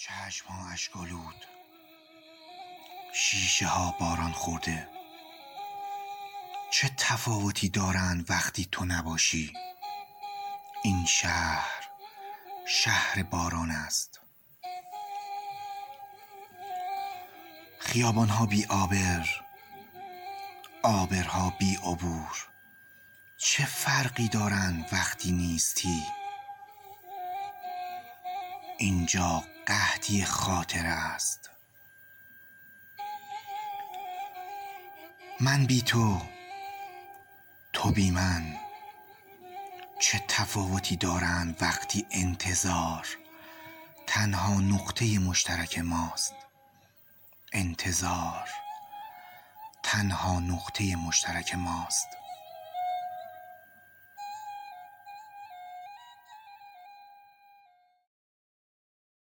چشم ها اشکالود شیشه ها باران خورده. چه تفاوتی دارند وقتی تو نباشی؟ این شهر شهر باران است. خیابان ها بی آبر آبرها بی عبور. چه فرقی دارند وقتی نیستی؟ اینجا قحطی خاطره است. من بی تو تو بی من. چه تفاوتی دارند وقتی انتظار تنها نقطه مشترک ماست. انتظار تنها نقطه مشترک ماست.